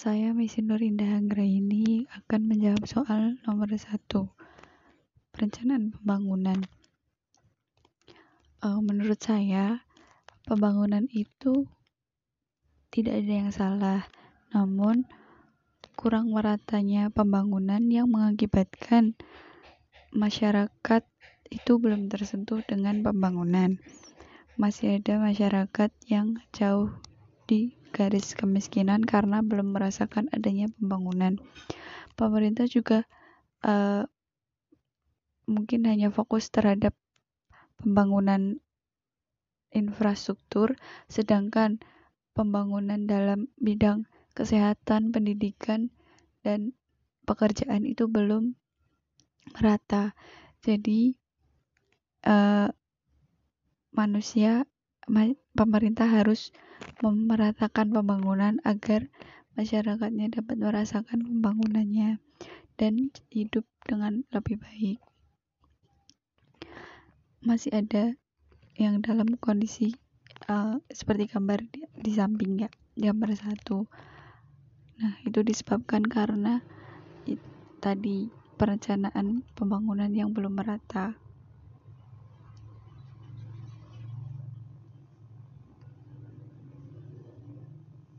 Saya Misi Nurinda Anggraini akan menjawab soal nomor satu. Perencanaan pembangunan. Uh, menurut saya, pembangunan itu tidak ada yang salah, namun kurang meratanya pembangunan yang mengakibatkan masyarakat itu belum tersentuh dengan pembangunan. Masih ada masyarakat yang jauh di garis kemiskinan karena belum merasakan adanya pembangunan. Pemerintah juga uh, mungkin hanya fokus terhadap pembangunan infrastruktur, sedangkan pembangunan dalam bidang kesehatan, pendidikan, dan pekerjaan itu belum merata. Jadi, uh, manusia, pemerintah harus memeratakan pembangunan agar masyarakatnya dapat merasakan pembangunannya dan hidup dengan lebih baik. Masih ada yang dalam kondisi uh, seperti gambar di, di samping ya, gambar satu. Nah, itu disebabkan karena it, tadi perencanaan pembangunan yang belum merata.